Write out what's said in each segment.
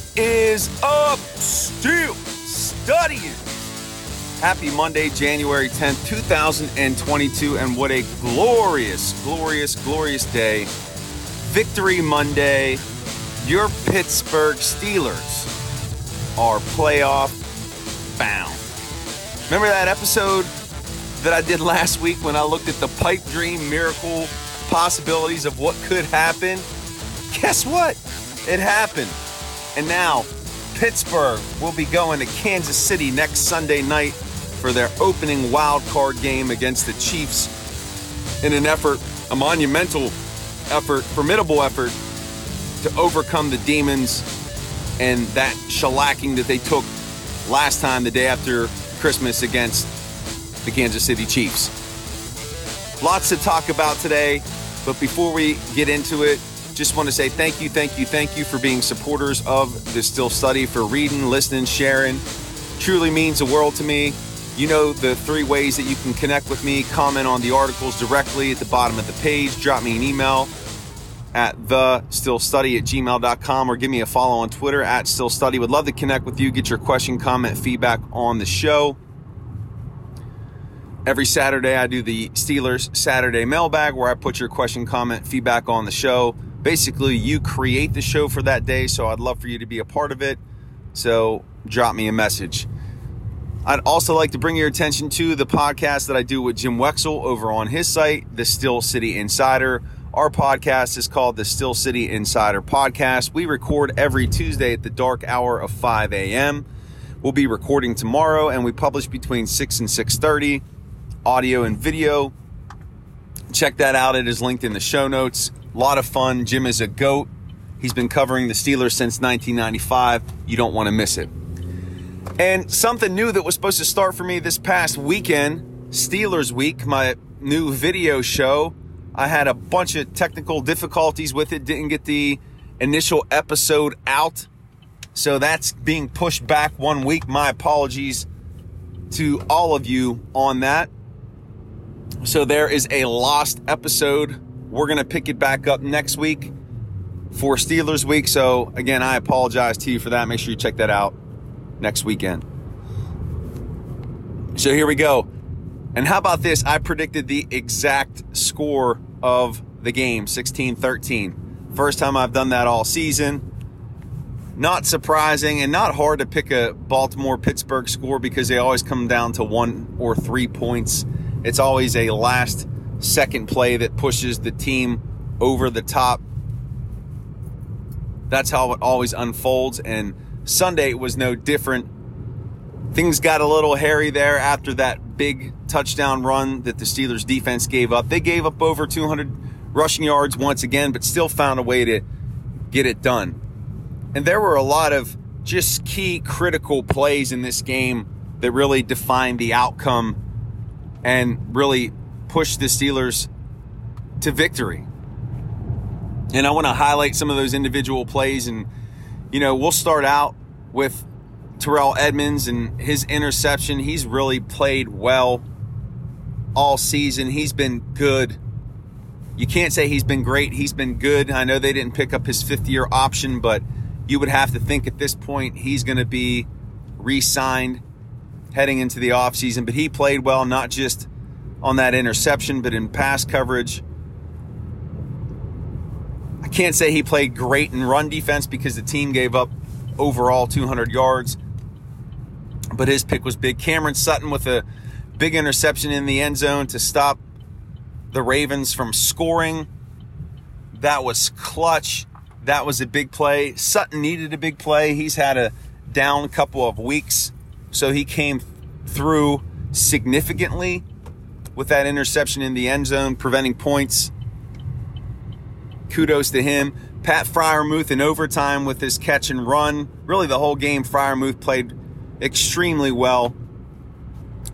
What is up, Steel Studians? Happy Monday, January 10th, 2022, and what a glorious, glorious, glorious day. Victory Monday. Your Pittsburgh Steelers are playoff bound. Remember that episode that I did last week when I looked at the pipe dream miracle possibilities of what could happen? Guess what? It happened. And now, Pittsburgh will be going to Kansas City next Sunday night for their opening wild card game against the Chiefs in an effort, a monumental effort, formidable effort to overcome the demons and that shellacking that they took last time, the day after Christmas, against the Kansas City Chiefs. Lots to talk about today, but before we get into it, just want to say thank you, thank you, thank you for being supporters of the Steel Study, for reading, listening, sharing. Truly means the world to me. You know the three ways that you can connect with me comment on the articles directly at the bottom of the page, drop me an email at the steelstudy at gmail.com or give me a follow on Twitter at steel study. Would love to connect with you, get your question, comment, feedback on the show. Every Saturday, I do the Steelers Saturday mailbag where I put your question, comment, feedback on the show. Basically, you create the show for that day, so I'd love for you to be a part of it. So drop me a message. I'd also like to bring your attention to the podcast that I do with Jim Wexell over on his site, The Steel City Insider. Our podcast is called the Steel City Insider Podcast. We record every Tuesday at the dark hour of 5 a.m. We'll be recording tomorrow, and we publish between 6 and 6:30, audio and video. Check that out. It is linked in the show notes. A lot of fun. Jim is a goat. He's been covering the Steelers since 1995. You don't want to miss it. And something new that was supposed to start for me this past weekend, Steelers Week, my new video show. I had a bunch of technical difficulties with it, didn't get the initial episode out. So that's being pushed back one week. My apologies to all of you on that. So there is a lost episode. We're going to pick it back up next week for Steelers Week. So again, I apologize to you for that. Make sure you check that out next weekend. So here we go. And how about this? I predicted the exact score of the game 16 13. First time I've done that all season. Not surprising and not hard to pick a Baltimore Pittsburgh score because they always come down to one or three points. It's always a last second play that pushes the team over the top. That's how it always unfolds. And Sunday was no different. Things got a little hairy there after that big touchdown run that the Steelers defense gave up. They gave up over 200 rushing yards once again, but still found a way to get it done. And there were a lot of just key critical plays in this game that really defined the outcome and really pushed the Steelers to victory. And I want to highlight some of those individual plays. And, you know, we'll start out with Terrell Edmunds and his interception. He's really played well all season. He's been good. You can't say he's been great. He's been good. I know they didn't pick up his fifth year option, but you would have to think at this point he's going to be re signed heading into the offseason. But he played well, not just on that interception, but in pass coverage. I can't say he played great in run defense because the team gave up overall 200 yards, but his pick was big. Cameron Sutton with a big interception in the end zone to stop the Ravens from scoring. That was clutch. That was a big play. Sutton needed a big play. He's had a down couple of weeks, so he came through significantly with that interception in the end zone, preventing points. Kudos to him. Pat Freiermuth in overtime with his catch and run. Really, the whole game, Freiermuth played extremely well.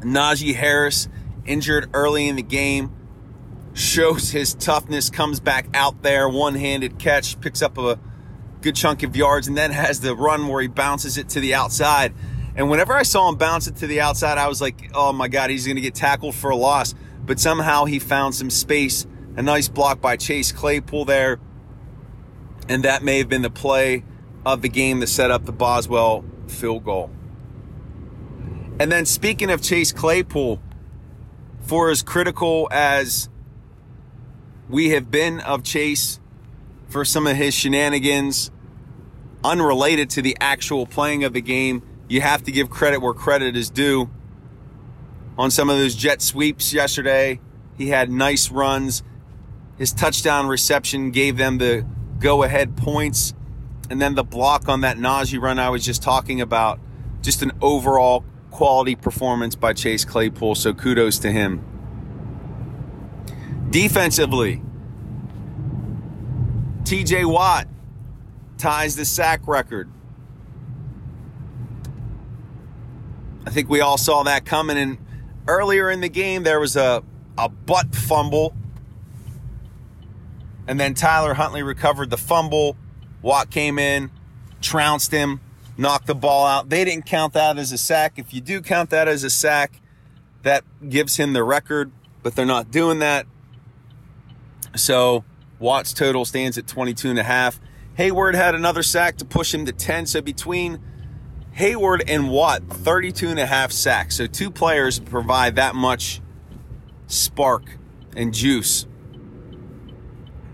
Najee Harris, injured early in the game, shows his toughness, comes back out there, one handed catch, picks up a good chunk of yards, and then has the run where he bounces it to the outside. And whenever I saw him bounce it to the outside, I was like, oh my God, he's going to get tackled for a loss. But somehow he found some space. A nice block by Chase Claypool there. And that may have been the play of the game to set up the Boswell field goal. And then speaking of Chase Claypool, for as critical as we have been of Chase for some of his shenanigans, unrelated to the actual playing of the game, you have to give credit where credit is due. On some of those jet sweeps yesterday, he had nice runs. His touchdown reception gave them the go ahead points. And then the block on that Najee run I was just talking about, just an overall quality performance by Chase Claypool. So kudos to him. Defensively, TJ Watt ties the sack record. I think we all saw that coming. And earlier in the game, there was a, a butt fumble. And then Tyler Huntley recovered the fumble. Watt came in, trounced him, knocked the ball out. They didn't count that as a sack. If you do count that as a sack, that gives him the record, but they're not doing that. So Watt's total stands at 22 and a half. Heyward had another sack to push him to 10. So between Heyward and Watt, 32 and a half sacks. So two players provide that much spark and juice.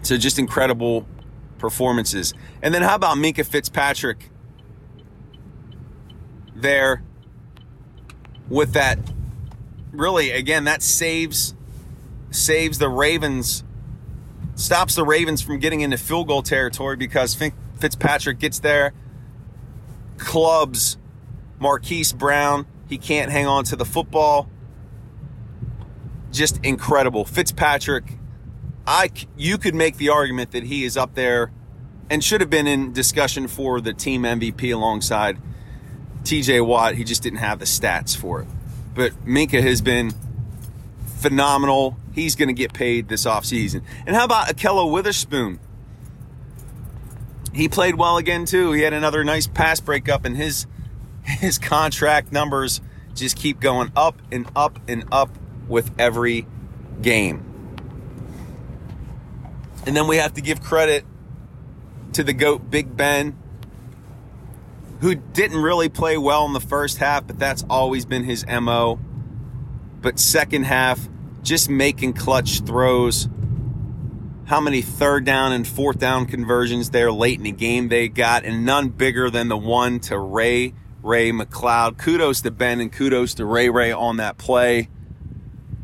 So just incredible performances. And then how about Minkah Fitzpatrick there with that really again that saves saves the Ravens stops the Ravens from getting into field goal territory because Fitzpatrick gets there, clubs Marquise Brown. He can't hang on to the football. Just incredible. Fitzpatrick, I you could make the argument that he is up there and should have been in discussion for the team MVP alongside TJ Watt. He just didn't have the stats for it. But Minkah has been phenomenal. He's going to get paid this offseason. And how about Ahkello Witherspoon? He played well again too. He had another nice pass breakup, and his his contract numbers just keep going up and up and up with every game. And then we have to give credit to the GOAT Big Ben, who didn't really play well in the first half, but that's always been his MO. But second half, just making clutch throws. How many third down and fourth down conversions there late in the game they got, and none bigger than the one to Ray Ray McCloud. Kudos to Ben and kudos to Ray Ray on that play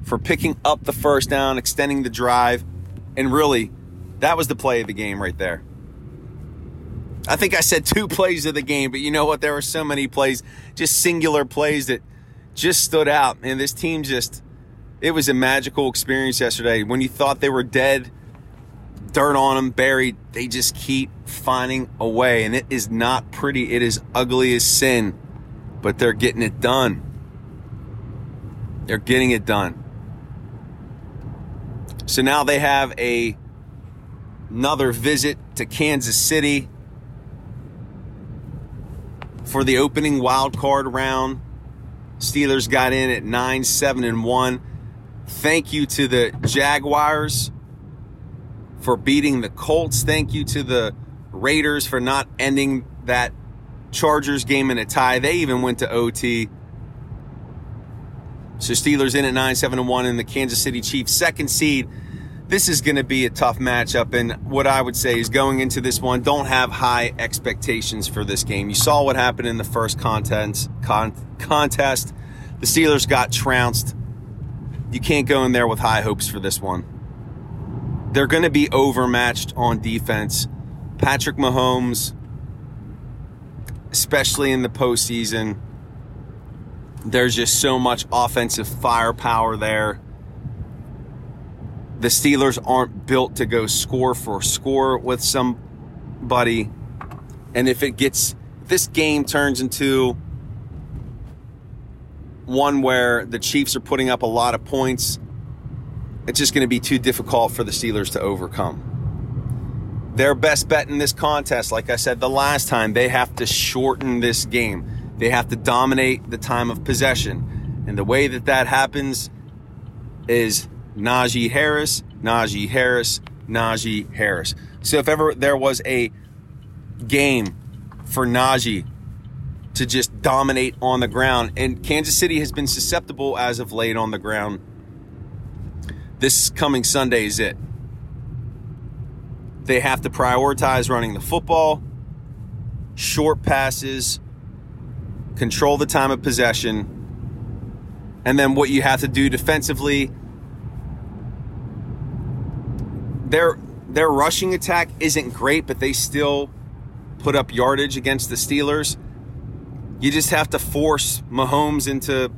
for picking up the first down, extending the drive, and really, that was the play of the game right there. I think I said two plays of the game, but you know what? There were so many plays, just singular plays that just stood out. And this team just it was a magical experience yesterday. When you thought they were dead, dirt on them, buried, they just keep finding a way. And it is not pretty. It is ugly as sin, but they're getting it done. They're getting it done. So now they have a another visit to Kansas City for the opening wild card round. Steelers got in at 9 7 and 1. Thank you to the Jaguars for beating the Colts. Thank you to the Raiders for not ending that Chargers game in a tie. They even went to OT. So Steelers in at 9 7 1 in the Kansas City Chiefs second seed. This is going to be a tough matchup. And what I would say is going into this one, don't have high expectations for this game. You saw what happened in the first contest. Con- contest. The Steelers got trounced you can't go in there with high hopes for this one. They're going to be overmatched on defense. Patrick Mahomes, especially in the postseason, there's just so much offensive firepower there. The Steelers aren't built to go score for score with somebody. And if it gets, this game turns into one where the Chiefs are putting up a lot of points. It's just going to be too difficult for the Steelers to overcome. Their best bet in this contest, like I said the last time, they have to shorten this game. They have to dominate the time of possession. And the way that that happens is Najee Harris, Najee Harris, Najee Harris. So if ever there was a game for Najee to just dominate on the ground. And Kansas City has been susceptible as of late on the ground. This coming Sunday is it. They have to prioritize running the football, short passes, control the time of possession, and then what you have to do defensively. Their their rushing attack isn't great, but they still put up yardage against the Steelers. You just have to force Mahomes into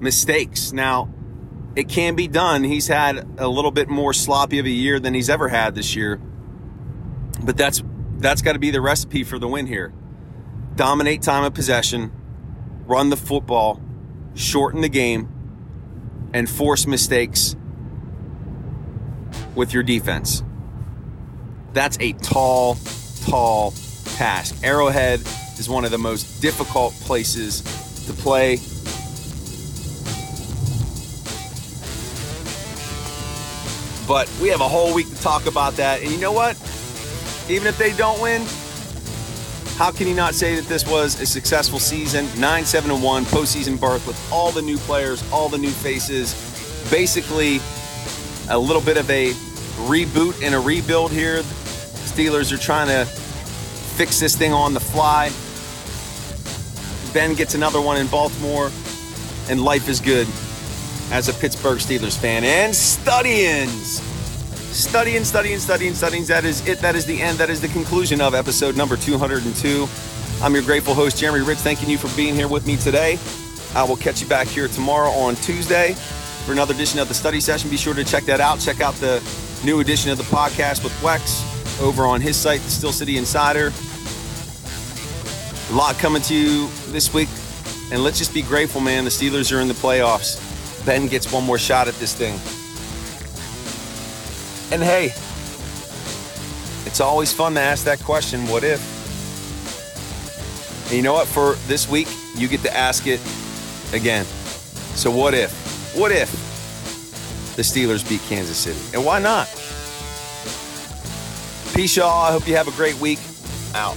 mistakes. Now, it can be done. He's had a little bit more sloppy of a year than he's ever had this year. But that's that's got to be the recipe for the win here. Dominate time of possession, run the football, shorten the game, and force mistakes with your defense. That's a tall, tall task. Arrowhead is one of the most difficult places to play. But we have a whole week to talk about that. And you know what? Even if they don't win, how can you not say that this was a successful season? 9 7 1, postseason berth with all the new players, all the new faces. Basically, a little bit of a reboot and a rebuild here. The Steelers are trying to fix this thing on the fly. Ben gets another one in Baltimore, and life is good as a Pittsburgh Steelers fan. And studying, studying, studying, studying, studying. That is it. That is the end. That is the conclusion of episode number 202. I'm your grateful host, Jeremy Hritz, thanking you for being here with me today. I will catch you back here tomorrow on Tuesday for another edition of the study session. Be sure to check that out. Check out the new edition of the podcast with Wex over on his site, the Steel City Insider. A lot coming to you this week. And let's just be grateful, man. The Steelers are in the playoffs. Ben gets one more shot at this thing. And hey, it's always fun to ask that question what if? And you know what? For this week, you get to ask it again. So, what if? What if the Steelers beat Kansas City? And why not? Peace, y'all. I hope you have a great week. Out.